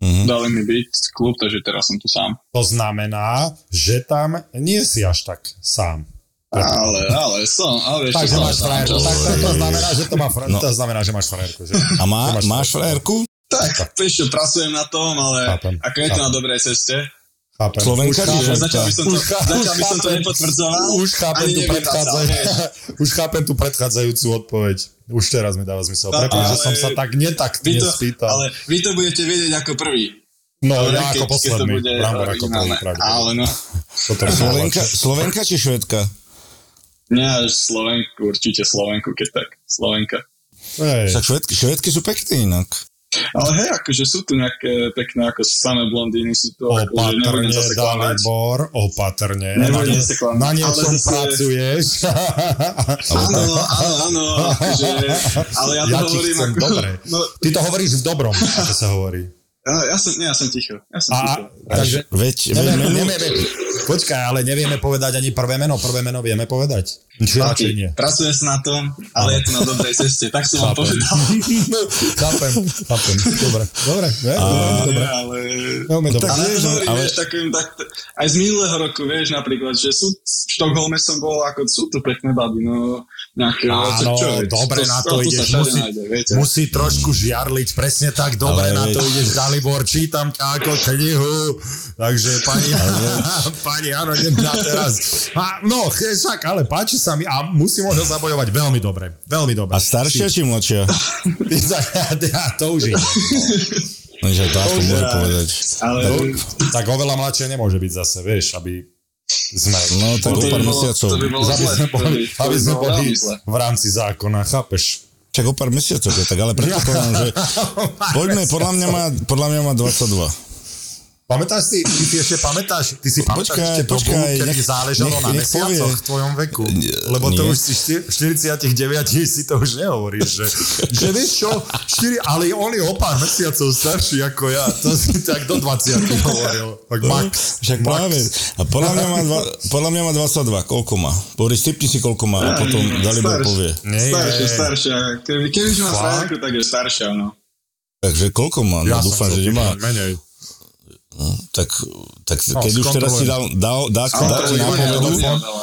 Uh-huh. Dali mi byť klub, takže teraz som tu sám. To znamená, že tam nie si až tak sám. Ale, ale som, ale ešte Takže máš frajerku, tak to, to znamená, že to, má fr- no. to znamená, že máš frajerku. Že? A má, máš, máš frajerku? Tak, ešte pracujem na tom, ale Chápem. ako je to na dobrej ceste. Chápem. Slovenka už chápem, Začal by som to, už, začal by som to nepotvrdzovať. Už chápem, tú (laughs) už chápem tú predchádzajúcu odpoveď. Už teraz mi dáva zmysel. Prepáč, že som sa tak netaktne spýtal. Ale vy to budete vedieť ako prvý. No, ja ako posledný. Brambor ako prvý. Ale no. Slovenka, Slovenka či Švedka? Nie, Slovenku, určite Slovenku, keď tak. Slovenka. Hej. Však švedky, švedky sú pekné inak. Ale hej, akože sú tu nejaké pekné, ako samé blondíny sú tu. Opatrne, akože Dalibor, opatrne. Nebudem na, na niečom zase... pracuješ. (laughs) áno, áno, áno. Akože, (laughs) ale ja to ja hovorím ako... Dobre. No, Ty to hovoríš v dobrom, ako sa hovorí. Ja, ja som, nie, ja som ticho. Ja som A, ticho. takže, Veď, veď nevieme, nevieme, počkaj, ale nevieme povedať ani prvé meno. Prvé meno vieme povedať? Či radšej nie? Pracuje sa na tom, ale je to na dobrej ceste. Tak som vám povedal. chápem, chápem. Dobre, dobre, ne, veľmi dobre. ale... Veľmi dobre. Ale, vieš, to no, hovorím, ale- vieš, takým, tak, aj z minulého roku, vieš, napríklad, že sú, v Štokholme som bol, ako sú tu pekné baby, no, nejaké, Áno, čo, čo, dobre na to, sa ideš, musí, nájde, viete. musí trošku žiarliť, presne tak, dobre Ale na to ideš, Dalibor, čítam ťa ako knihu, takže pani, (laughs) pani, áno, idem na teraz. A, no, však, ale páči sa mi a musím možno zabojovať veľmi dobre, veľmi dobre. a staršia či mladšia? (laughs) ja, to už ide. No, že to ako môže povedať. Ale Tak oveľa mladšie nemôže byť zase, vieš, aby sme... No, tak to o pár mesiacov. to aby sme to boli, by- to by aby sme boli v rámci zákona, chápeš? Čak o pár mesiacov, je tak, ale predpokladám, že (laughs) poďme, podľa mňa má, podľa mňa má 22. Pamätáš si, ty si ešte pamätáš, ty si pamätáš Počkaj, ešte dobu, počkaj, kedy nech- záležalo nech- na nech mesiacoch povie. v tvojom veku. Nie, Lebo to nie. už si štyr- 49 (laughs) si to už nehovoríš, že, že vieš čo, 4, ale on je o pár mesiacov starší ako ja, to si tak do 20 hovoril. Tak max. Však max. práve. A podľa mňa má, dva, podľa mňa má 22. Koľko má? Boris, typni si, koľko má a potom Dalibor Starš- povie. Nie, Staršia, staršia. Keby, keby že má frajerku, tak je staršia, no. Takže koľko má? No, Ja dúfam, že nemá. menej. Tak, tak No, keď už teraz si dal, dal, ti to je nápovedu.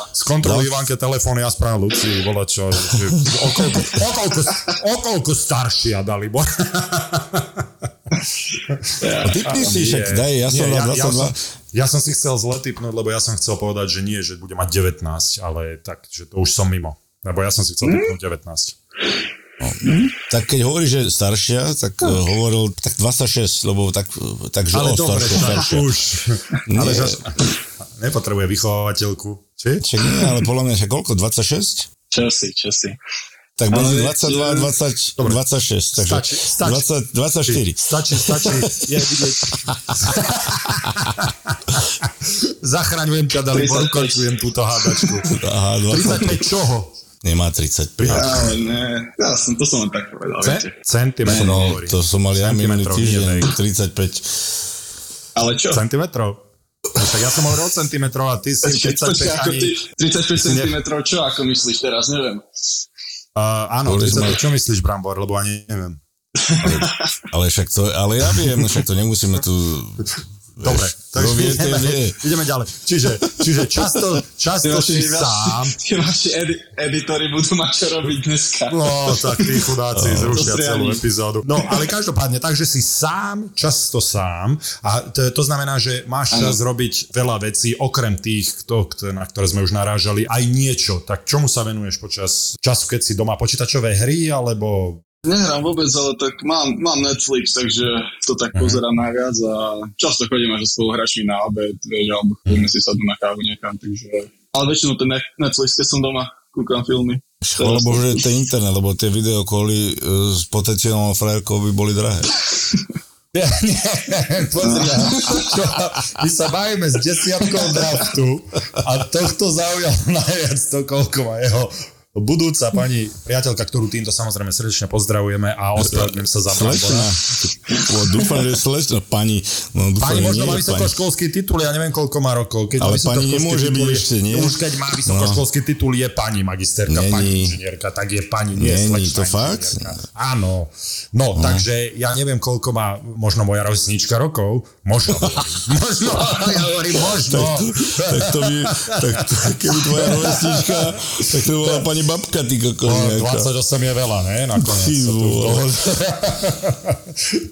Skontroluj Ivanke telefón, ja správam Lucii, vole čo, že, okolko, okolko, okolko staršia dali, bo. typni si, však daj, ja som Nie, ja, 22. som, ja som si chcel zle typnúť, lebo ja som chcel povedať, že nie, že bude mať 19, ale tak, že to už som mimo. Lebo ja som si chcel typnúť 19. Tak keď hovorí, že staršia, tak uh, hovoril tak 26, lebo tak, takže Ale o, dobre, staršia, už. Ale Nie. že, nepotrebuje vychovateľku. Či? Však nie, ale podľa mňa koľko, 26? Chelsea, Chelsea. Tak Ale 22, 20, 26, takže Stačí, stačí. 20, 24. Stačí, stačí. Je vidieť. (laughs) Zachraňujem ťa, Dalibor, 35. ukončujem túto hádačku. Aha, 20, 35 čoho? Nemá 35. Ale ne, ja som, to som len tak povedal. Ce- centimetrov No, hovorí. to som mal ja minulý Centimetrov, týždeň, nie vek. 35. Ale čo? Centimetrov? No, však ja som hovoril centimetrov a ty si Počkaj, 35 počkaj, ako ani... ty, 35 cm, čo ako myslíš teraz, neviem. Uh, áno, Boli 35, sme- čo myslíš, Brambor, lebo ani neviem. Ale však to, ale ja viem, no však to nemusíme tu... Dobre, takže ten ideme, vie. ideme ďalej. Čiže, čiže často, často si sám, Tie vaši edi- editory budú mať čo robiť dneska. No, tak tí chudáci (laughs) zrušia Dostrianí. celú epizódu. No, ale každopádne, takže si sám, často sám a to, to znamená, že máš čas robiť veľa vecí, okrem tých, kto, na ktoré sme už narážali, aj niečo. Tak čomu sa venuješ počas času, keď si doma? Počítačové hry, alebo... Nehrám vôbec, ale tak mám, mám Netflix, takže to tak pozerám najviac a často chodím až so spoluhráčmi na obed, vieš, alebo chodíme si sadnúť na kávu niekam, takže... Ale väčšinou ten Net- Netflix, keď som doma, kúkam filmy. Chvala Bohu, že to je internet, lebo tie videokoly e, s potenciálnou frajerkou by boli drahé. (laughs) Nie, (laughs) pozri, čo, my sa bavíme s desiatkou draftu a tohto zaujal (laughs) najviac to, koľko má jeho budúca pani priateľka, ktorú týmto samozrejme srdečne pozdravujeme a ospravedlňujem sa za Slečna. Dúfam, že slečna. Pani, no dúfam, Pani možno má vysokoškolský titul, ja neviem koľko má rokov. Keď Ale pani nemôže byť ešte, nie? Už keď má vysokoškolský titul, je pani magisterka, Není. pani inžinierka, tak je pani, nie Není, slečna to fakt? Áno. No, takže ja neviem, koľko má možno moja rovesnička rokov. Možno. (laughs) možno. Ja hovorím možno. Tak to by, tak to, keby tvoja rovesnička, tak to (laughs) bola pani babka, ty kokos No, nejaká. 28 je veľa, ne? Nakoniec. Ty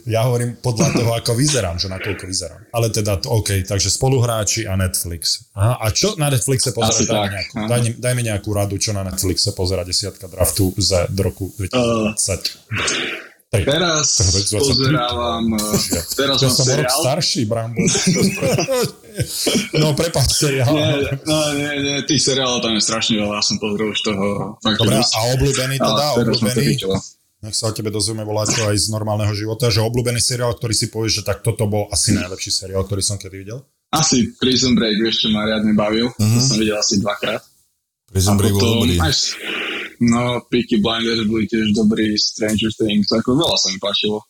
(laughs) ja hovorím podľa toho, ako vyzerám, že nakoľko vyzerám. Ale teda, OK, takže spoluhráči a Netflix. Aha, a čo na Netflixe pozerať? Asi Daj, mi tak, nejakú, daj, mi- daj mi nejakú radu, čo na Netflixe pozera desiatka draftu z do roku 2020. Hej. Teraz To je 23. pozerávam, eh, teraz Ja mám som rok seriál. starší, Brambo. no, prepáč, seriál. Nie, no, nie, nie, tých seriálov tam je strašne veľa, ja som pozrel už toho Dobre, a obľúbený teda, to obľúbený, nech sa o tebe dozvieme voláčo aj z normálneho života, že obľúbený seriál, ktorý si povieš, že tak toto bol asi najlepší seriál, ktorý som kedy videl. Asi Prison Break, vieš, čo ma riadne bavil. To som videl asi dvakrát. Prison Break bol dobrý. aj, no, Peaky Blinders boli tiež dobrý, Stranger Things, ako veľa sa mi páčilo.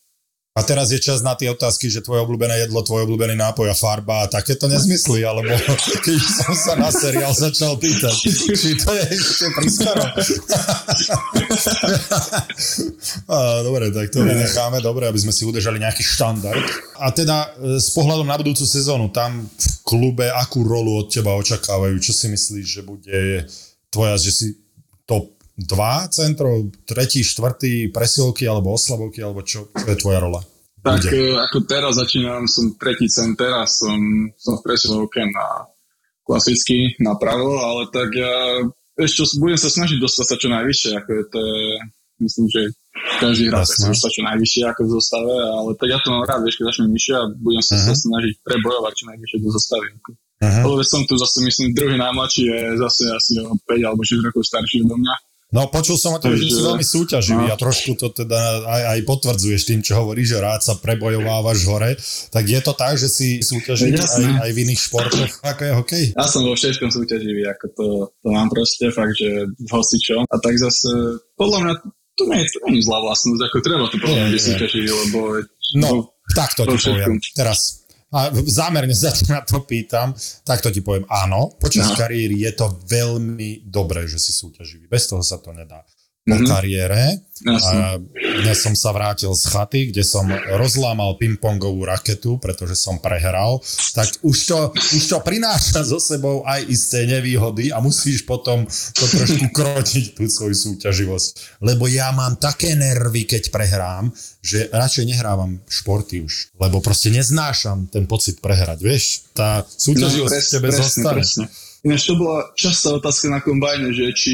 A teraz je čas na tie otázky, že tvoje obľúbené jedlo, tvoj obľúbený nápoj a farba a takéto nezmysly, alebo (laughs) keď som sa na seriál začal pýtať, či to je ešte priskoro. (laughs) a, dobre, tak to vynecháme, dobre, aby sme si udržali nejaký štandard. A teda e, s pohľadom na budúcu sezónu, tam v klube akú rolu od teba očakávajú? Čo si myslíš, že bude tvoja, že si top dva centrov, tretí, štvrtý, presilky alebo oslabovky, alebo čo, čo je tvoja rola? Tak Bude. e, ako teraz začínam, som tretí center a som, som v presilovke na klasicky napravo, ale tak ja ešte budem sa snažiť dostať sa čo najvyššie, ako je to, myslím, že každý hráč sa čo najvyššie ako v zostave, ale tak ja to mám rád, vieš, keď začnem vyššie a budem sa, Mhm. sa snažiť prebojovať čo najvyššie do zostavy. Uh-huh. Lebo som tu zase, myslím, druhý najmladší je zase asi o 5 alebo 6 rokov starší odo mňa. No počul som o tom, že si veľmi súťaživý no. a trošku to teda aj, aj potvrdzuješ tým, čo hovoríš, že rád sa prebojovávaš hore. Tak je to tak, že si súťaživý aj, Jasné. aj v iných športoch, ako je hokej? Ja som vo všetkom súťaživý, ako to, to mám proste fakt, že v hocičom. A tak zase, podľa mňa, to nie, to nie je zlá vlastnosť, ako treba to podľa mňa nie. súťaživý, lebo... No, takto ti vo všetkom. poviem. Teraz a zámerne sa na to pýtam, takto ti poviem, áno, počas No. kariéry je to veľmi dobré, že si súťaživý. Bez toho sa to nedá. Po Mhm. kariére Jasné. A dnes som sa vrátil z chaty, kde som rozlámal pingpongovú raketu, pretože som prehral, tak už to, už to prináša so sebou aj isté nevýhody a musíš potom to trošku (laughs) krotiť, tú svoju súťaživosť. Lebo ja mám také nervy, keď prehrám, že radšej nehrávam športy už, lebo proste neznášam ten pocit prehrať, vieš? Tá súťaživosť v tebe No, presne, zostane. presne. Ináč to bola častá otázka na kombajne, že či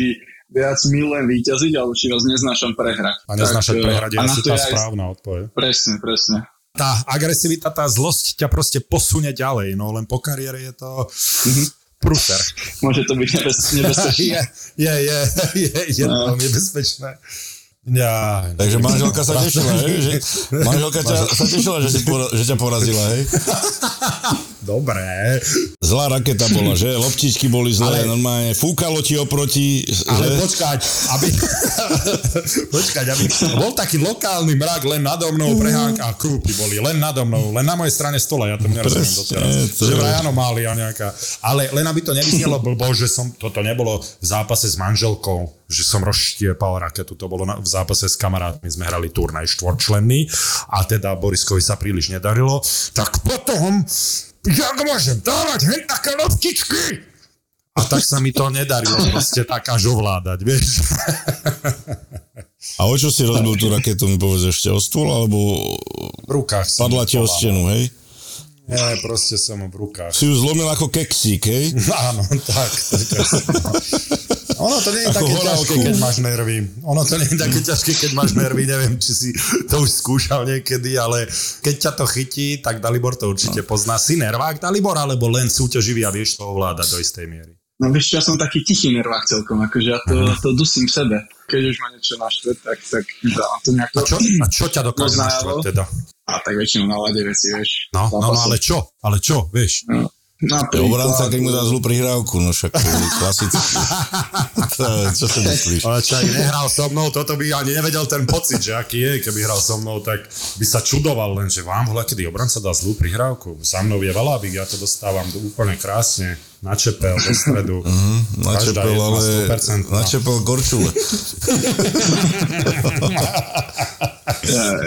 viac milujem výťaziť, alebo či vás neznášam prehrať. A neznášať prehrať je a na asi to tá je aj- správna odpoveď. Presne, presne. tá agresivita, tá zlosť ťa proste posunie ďalej, no len po kariére je to prúser. Môže to byť nebez, (laughs) nebezpečné. Je, je, je, je, je to No. nebezpečné. Ja, Takže manželka sa tešila, hej? Že, manželka ťa, sa tešila, že, pora, že ťa porazila, hej? Dobré. Zlá raketa bola, že? Loptičky boli zlé, Ale- normálne fúkalo ti oproti, Ale že? počkať, aby... (laughs) počkať, aby... Bol taký lokálny mrak len nado mnou, prehánka a krúpy boli len nado mnou, len na mojej strane stola, ja to nerozumiem doteraz. to Že vraj anomália nejaká. Ale len aby to nevyznelo blbo, že som, toto nebolo v zápase s manželkou, že som rozštiepal raketu, to bolo na, v zápase s kamarátmi, sme hrali turnaj štvorčlenný a teda Boriskovi sa príliš nedarilo, tak potom, jak môžem dávať hen také loptičky? A tak sa mi to nedarilo proste tak až ovládať, vieš. A o čo si rozbil tú raketu, mi povedz ešte o stôl, alebo V rukách padla ti o stenu, hej? Nie, proste som v rukách. Si ju zlomil ako keksík, hej? (laughs) Áno, tak. tak (laughs) ono to nie je Ako také horálku. ťažké, keď máš nervy. Ono to nie je také ťažké, keď máš nervy. Neviem, či si to už skúšal niekedy, ale keď ťa to chytí, tak Dalibor to určite pozná. Si nervák Dalibor, alebo len súťaživý a vieš to ovládať do istej miery. No vieš, ja som taký tichý nervák celkom, akože ja to, Mhm. to dusím v sebe. Keď už ma niečo naštve, tak, tak dávam to nejako... A čo, a čo ťa dokáže (clears throat) naštvať teda? A tak väčšinou na lade veci, vieš. No, no, no, ale čo? Ale čo, vieš? No. Napríklad, obranca, keď mu dá zlú prihrávku, no však klasicky. (laughs) Čo si myslíš? Ale čo ak nehral so mnou, toto by ani nevedel ten pocit, že aký je, keby hral so mnou, tak by sa čudoval len, že vám hľa, kedy obranca dá zlú prihrávku. Za mnou je Valabik, ja to dostávam úplne krásne, na čepel, do stredu. Každá Načepel, ale 100%. načepel Gorčule. (laughs)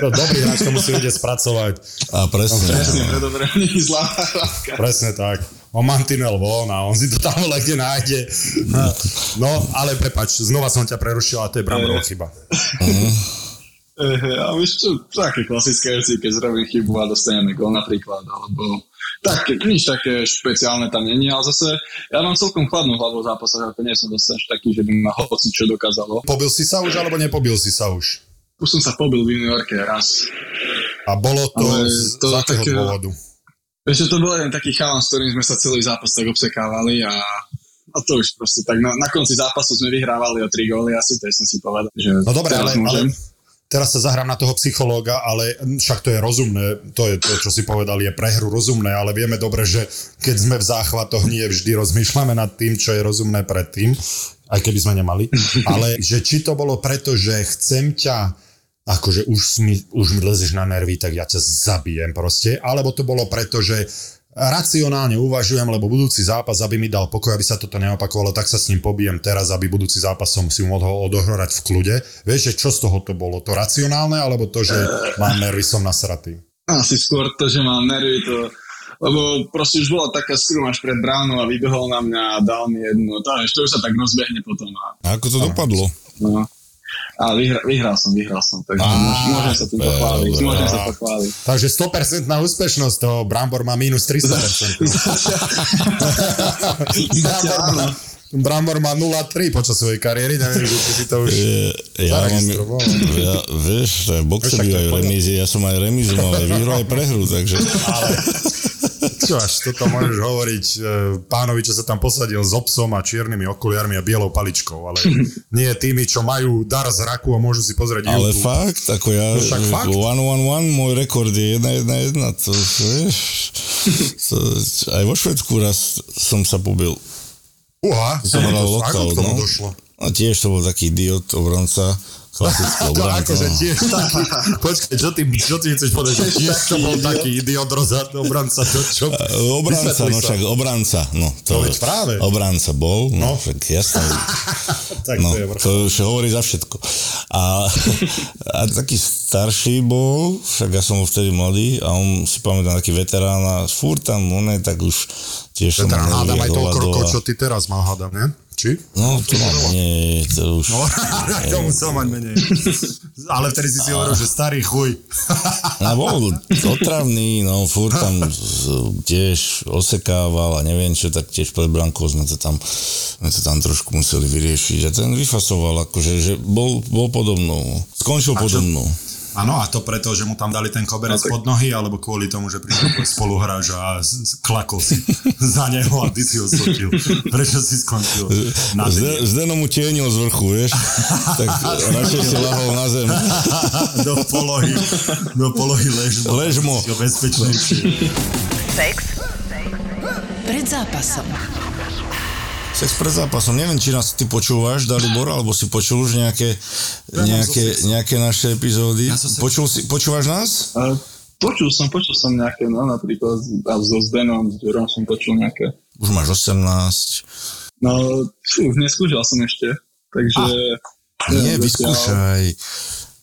To dobrý hráč to musí vedieť spracovať. A presne. Presne, to dobré, zlá. Presne tak. On mantinel von a on si to tam kde nájde. No, ale prepač, znova som ťa prerušil a to je Bramborová chyba. Eh, A vieš čo, také klasické veci, keď zrobím chybu a dostaneme gol napríklad, alebo tak, nič také špeciálne tam není, ale zase ja mám celkom chladnú hlavu v zápasoch, ako nie som zase až taký, že by ma hoci čo dokázalo. Pobil si sa už, alebo nepobil si sa už? Už som sa pobil v juniorke raz. A bolo to, Ale z, to z akého také- dôvodu? Vieš, že to bol jeden taký chalan, s ktorým sme sa celý zápas tak obsekávali a, a to už proste tak na, na konci zápasu sme vyhrávali o tri góly asi, to som si povedal, že No dobre, ale, ale. Teraz sa zahrám na toho psychológa, ale však to je rozumné, to je to, čo si povedal, je pre hru rozumné, ale vieme dobre, že keď sme v záchvatoch, nie vždy rozmýšľame nad tým, čo je rozumné predtým, aj keby sme nemali, ale že či to bolo preto, že chcem ťa akože už mi, už mi lezeš na nervy, tak ja ťa zabijem proste. Alebo to bolo preto, že racionálne uvažujem, lebo budúci zápas, aby mi dal pokoj, aby sa toto neopakovalo, tak sa s ním pobijem teraz, aby budúci zápas som si mohol odohrať v kľude. Vieš, že čo z toho to bolo? To racionálne, alebo to, že mám nervy, som nasratý? Asi skôr to, že mám nervy, to, lebo proste už bola taká skrumáš pred bránou a vybehol na mňa a dal mi jednu. To, to už sa tak rozbehne potom. A, A ako to dopadlo? no. A vyhra, vyhral som, vyhral som, takže Á, môžem, môžem sa tým pochváliť, môžem sa pochváliť. Takže 100% úspešnosť, toho Brambor má minus 300%. (laughs) Zatiaľ áno. (laughs) Brambor má 0,3 počas svojej kariéry, neviem, že či si to už... Ja mám, ja, vieš, to je boxe bývajú v remízy, ja som aj remizu mal, aj výhru, aj prehru, takže Ale čo až toto môžeš hovoriť e, pánovi, čo sa tam posadil s obsom a čiernymi okuliarmi a bielou paličkou, ale nie tými, čo majú dar zraku a môžu si pozrieť ale YouTube. fakt, ako ja, No však fakt. one, one, one, môj rekord je 1, 1, 1, to vieš, (laughs) to, aj vo Švedsku raz som sa pobil. Uha, Som (laughs) hral ako lokal, k tomu no. došlo? A tiež to bol taký idiot, obranca, klasický (laughs) To obranca. akože tiež taký, (laughs) počkaj, čo ty, čo ty chceš povedať, že tiež to bol taký idiot rozhad, obranca, to čo? Obranca, no však obranca, no. To, No veď práve. Obranca bol, no, No. však jasné. tak No, to je to už hovorí za všetko. A, a taký starší bol, však ja som bol vtedy mladý a on si pamätám taký veterán a furt tam, on je tak už tiež Teda hádam aj toľko rokov, a- čo ty teraz mal, hádam, nie? Či? No, to mám, nie, to už... No, (laughs) to musel mať menej. Ale vtedy si si hovoril, že starý chuj. (laughs) A bol otravný, no furt tam tiež osekával a neviem čo, tak tiež pred brankou sme to tam, sme to tam trošku museli vyriešiť. A ten vyfasoval, akože, že bol, bol podobnou. Skončil čo? podobnou. Áno, a to preto, že mu tam dali ten koberec pod nohy, alebo kvôli tomu, že prišiel (laughs) spoluhráč a klakol si (laughs) za neho a ty si ho sotil. Prečo si skončil na Zde, Zdeno mu tienil z vrchu, vieš? tak (laughs) radšej si lahol na zem. do polohy, do polohy ležmo. Ležmo. Bezpečnejšie. Sex pred zápasom. Sex pred zápasom. Neviem, či nás ty počúvaš, Dalibor, alebo si počul už nejaké, nejaké, nejaké naše epizódy. Ja Počul si, počúvaš nás? Počul som, počul som nejaké, no napríklad a so Zdenom, s Ďurom som počul nejaké. Už máš 18. No, fú, neskúšal som ešte, takže... Nie, neviem, vyskúšaj.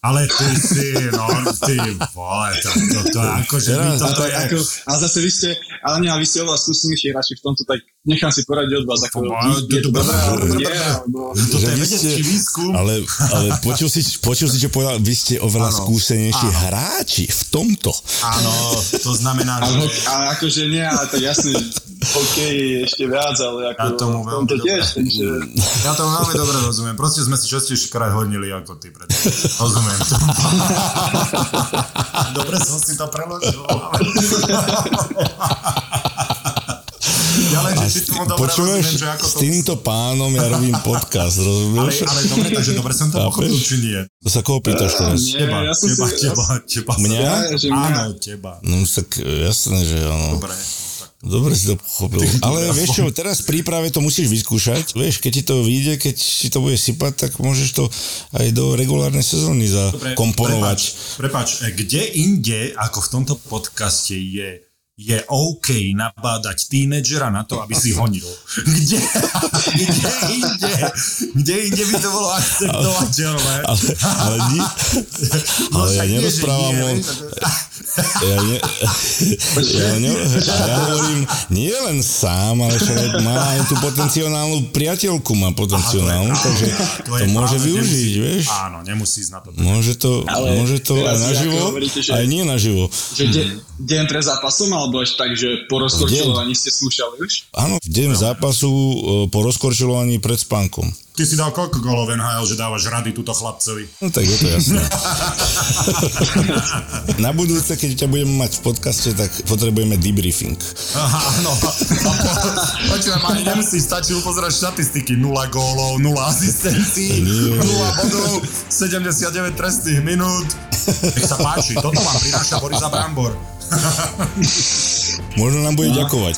Ale ty si, no, ty vole, to, to, to, akože my Teraz- toto Ale, je... ako, ale zase vy ste, ale nie, vy ste oveľa skúsenejší hráči v tomto, tak nechám si poradiť od vás, ako je, je to to- dobré, alebo to- nie, alebo... Toto že je vy vedecký ste- výskum. Ale, ale (laughs) počul, si, počul si, čo povedal, vy ste oveľa Áno. skúsenejší hráči v tomto. Áno, to znamená, že... ale akože nie, ale tak jasne, hokej je ešte viac, ale ako Ja tomu veľmi dobre. tiež, takže... Ja to veľmi dobre rozumiem. Proste sme si častejšie krát honili ako ty. Preto. Rozumiem to. (laughs) dobre som si to preložil. (laughs) Ďalej, že tomu dobre Počúvaš, rozumiem, že ako s to... týmto pánom ja robím (laughs) podcast, Ale, rozumieš? ale dobre, takže dobre som to pochopil, či nie? To sa koho pýtaš teraz? Nie, Teba, ja som teba, si- teba, teba. Mňa? Ja, Áno, teba. No tak jasné, že áno. Dobre. Dobre si to pochopil. Ale vieš čo, teraz v príprave to musíš vyskúšať. Vieš, keď ti to vyjde, keď ti to bude sypať, tak môžeš to aj do regulárnej sezóny zakomponovať. Prepač, prepač, kde inde, ako v tomto podcaste je je OK nabádať tínedžera na to, aby si honil. Kde, kde inde, kde inde by to bolo akceptovateľné? Ale, ale, nie, No ale ja však nie, že nerozprávam nie, o... Ja, ne, (laughs) ja, ne, ja hovorím, nie len sám, ale však má aj tú potenciálnu priateľku, má potenciálnu, takže to, je môže práve, využiť, nemusí- vieš. Áno, nemusí ísť na to. Môže to, Ale môže to aj naživo, hovoríte, že- aj nie naživo. Že de, deň pre zápasom, alebo ešte tak, že po rozkorčilovaní ste skúšali už? Áno, v deň zápasu e, po rozkorčilovaní pred spánkom. Ty si dal koľko golov NHL, že dávaš rady túto chlapcovi? No tak je to jasné. (laughs) Na budúce, keď ťa budeme mať v podcaste, tak potrebujeme debriefing. Aha, áno. Počujem, ani nemusíš, stačí upozerať štatistiky. 0 gólov, 0 asistencií, Nie. 0 bodov, 79 trestných minút. Nech sa páči, toto vám prináša Borisa Brambor. Možno nám bude ďakovať.